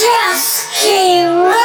Just keep